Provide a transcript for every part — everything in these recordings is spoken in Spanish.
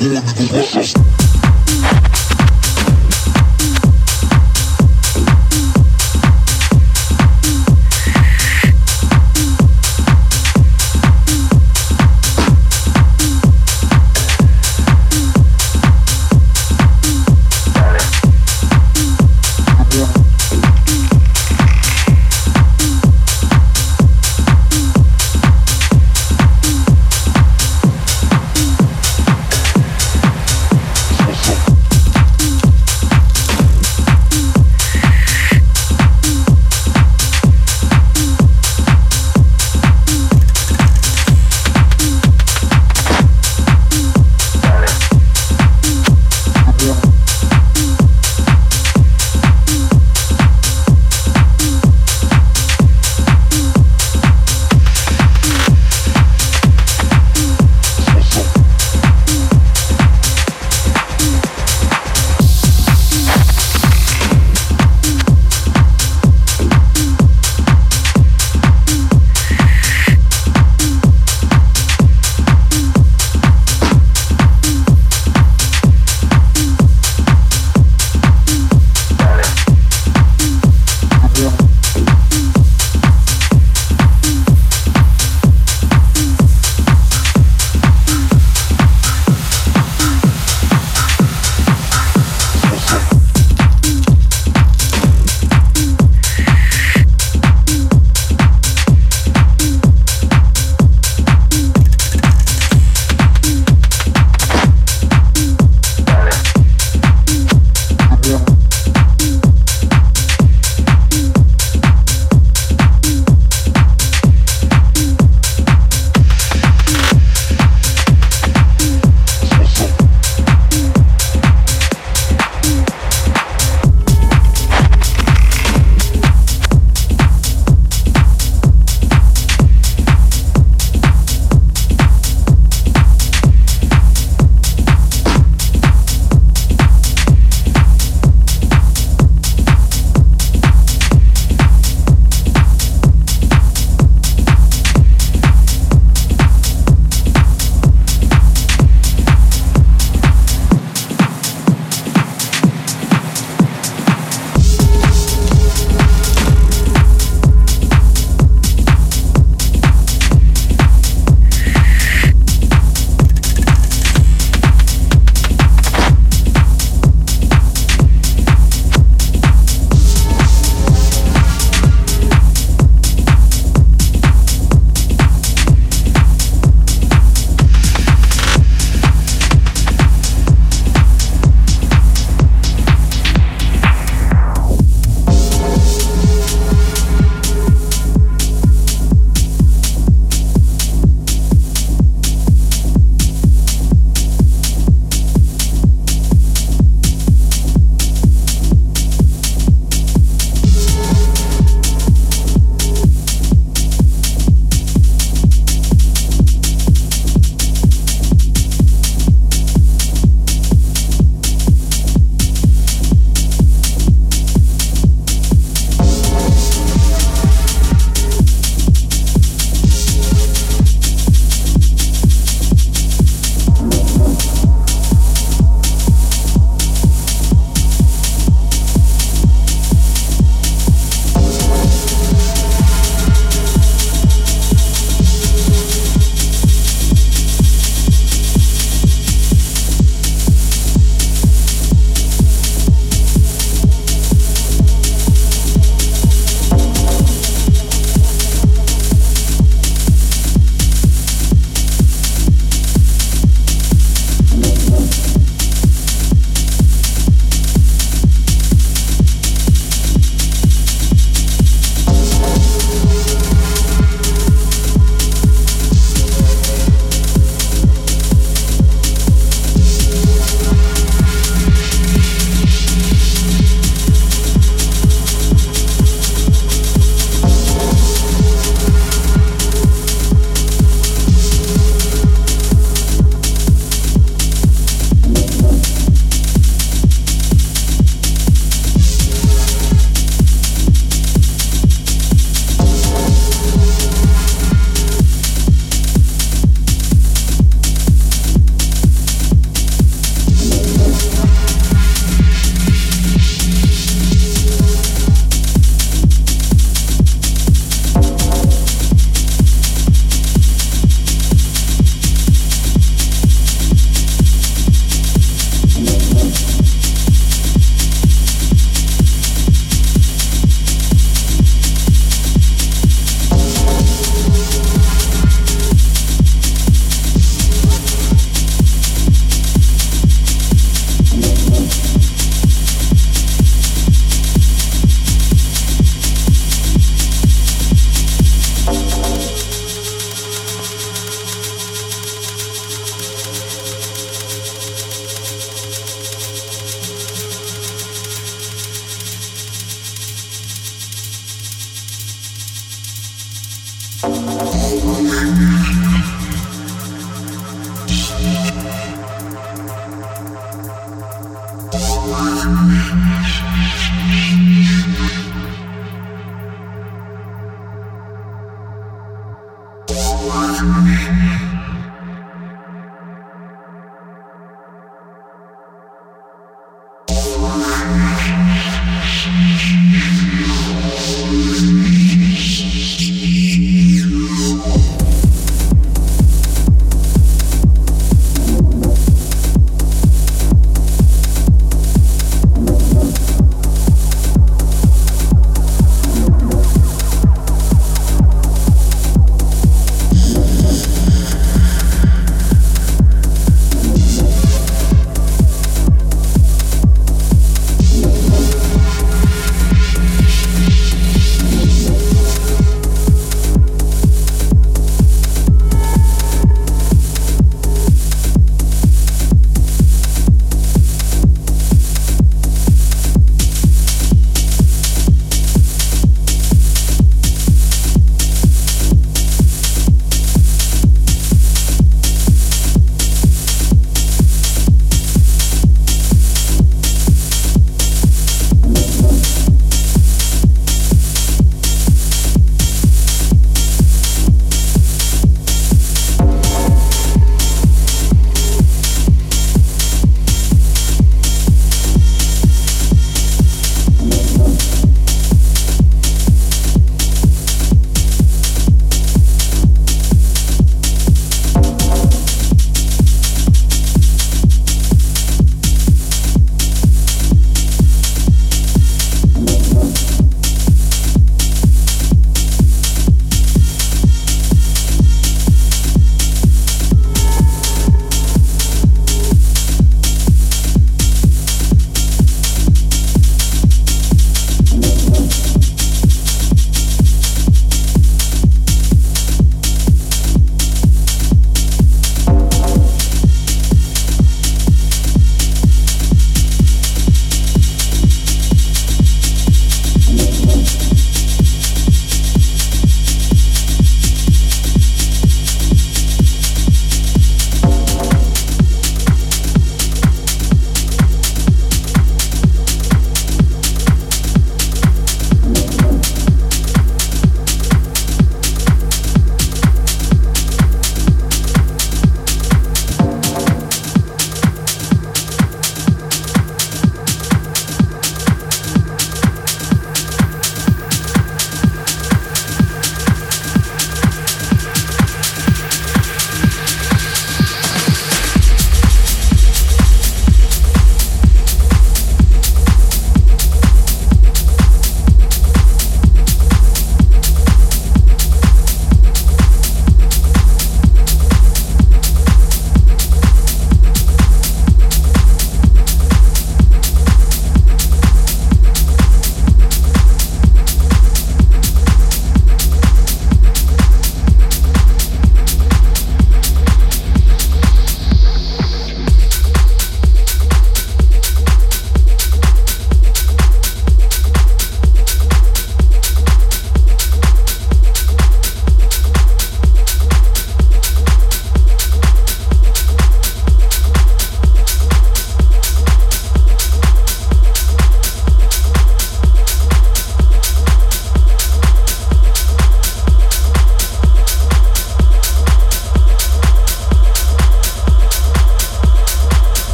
la, la, la.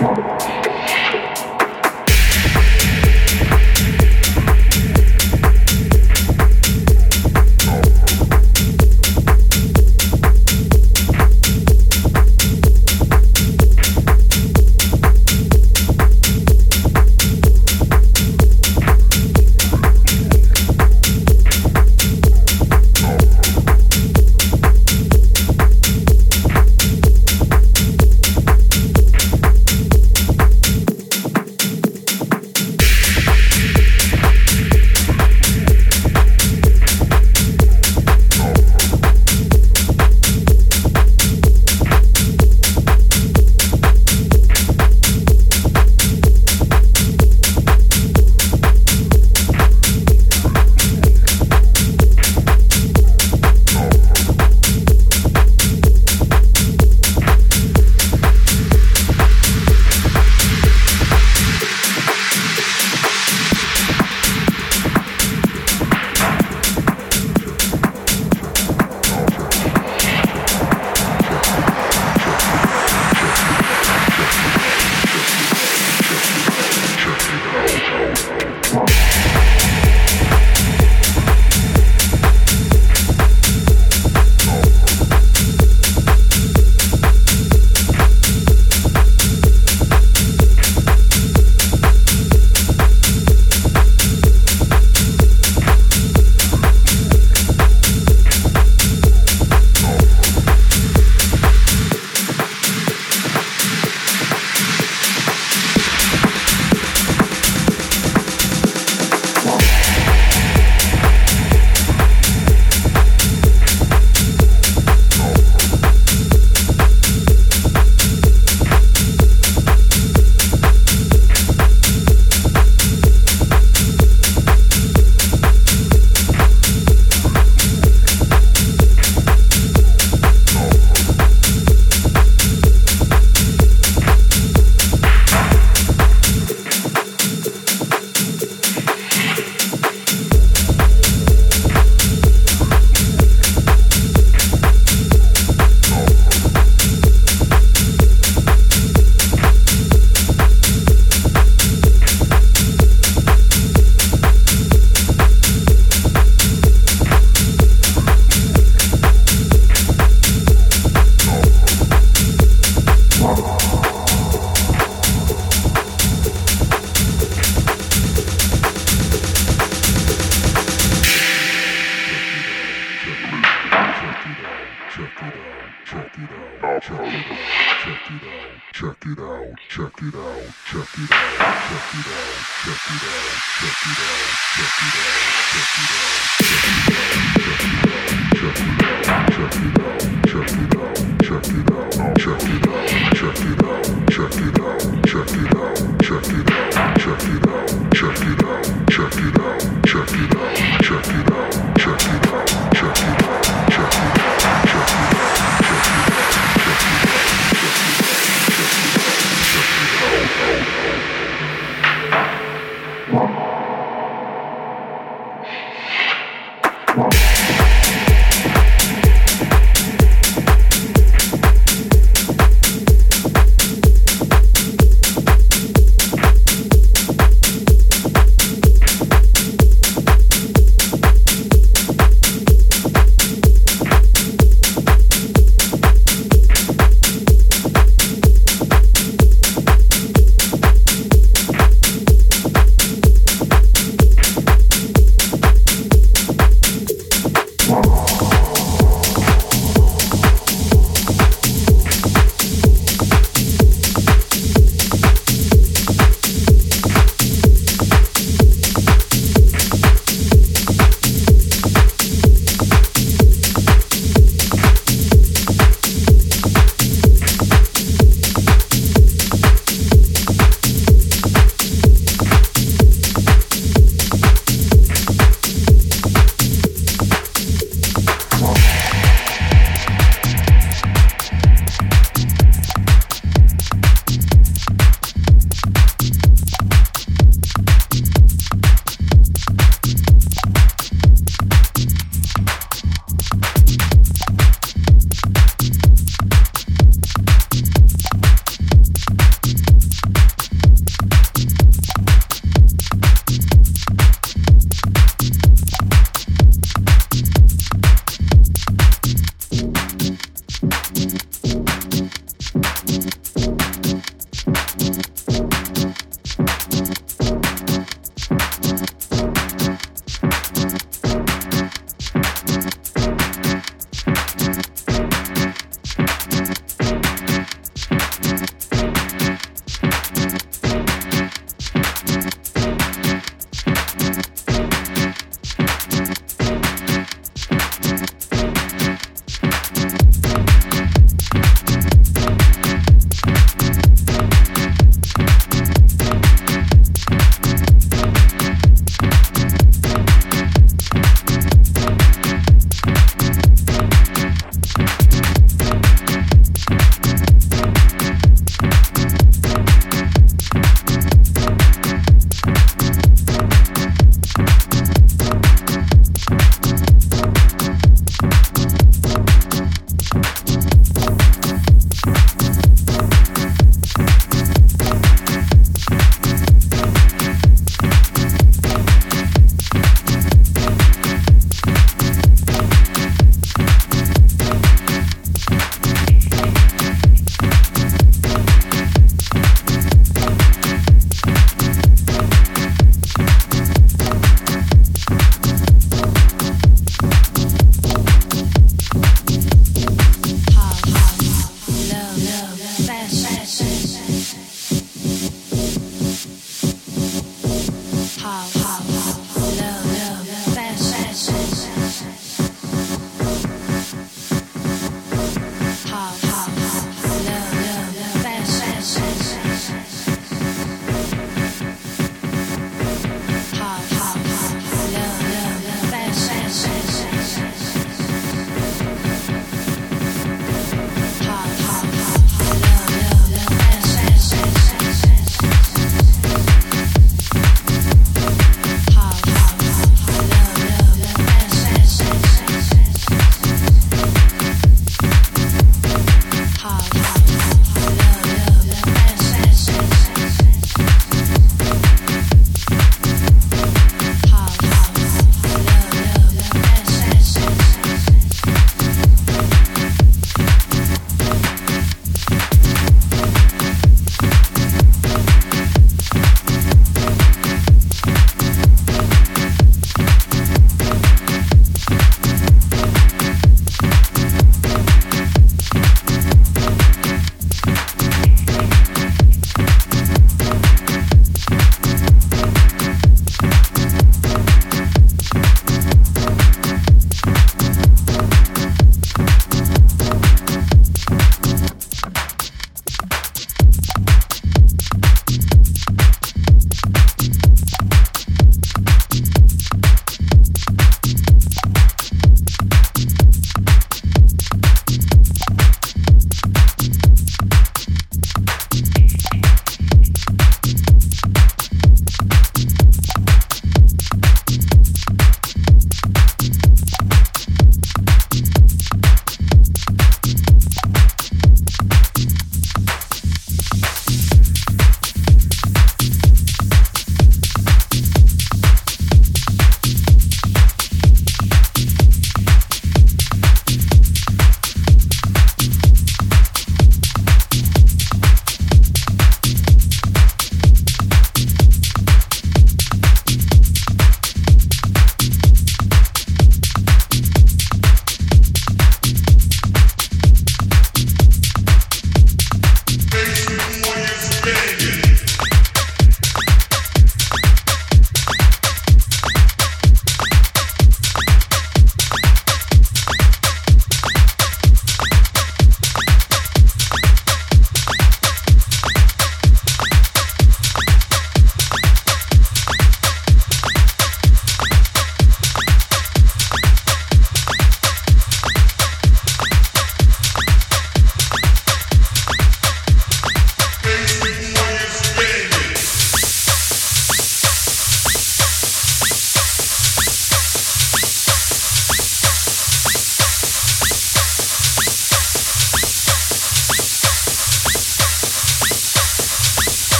Thank.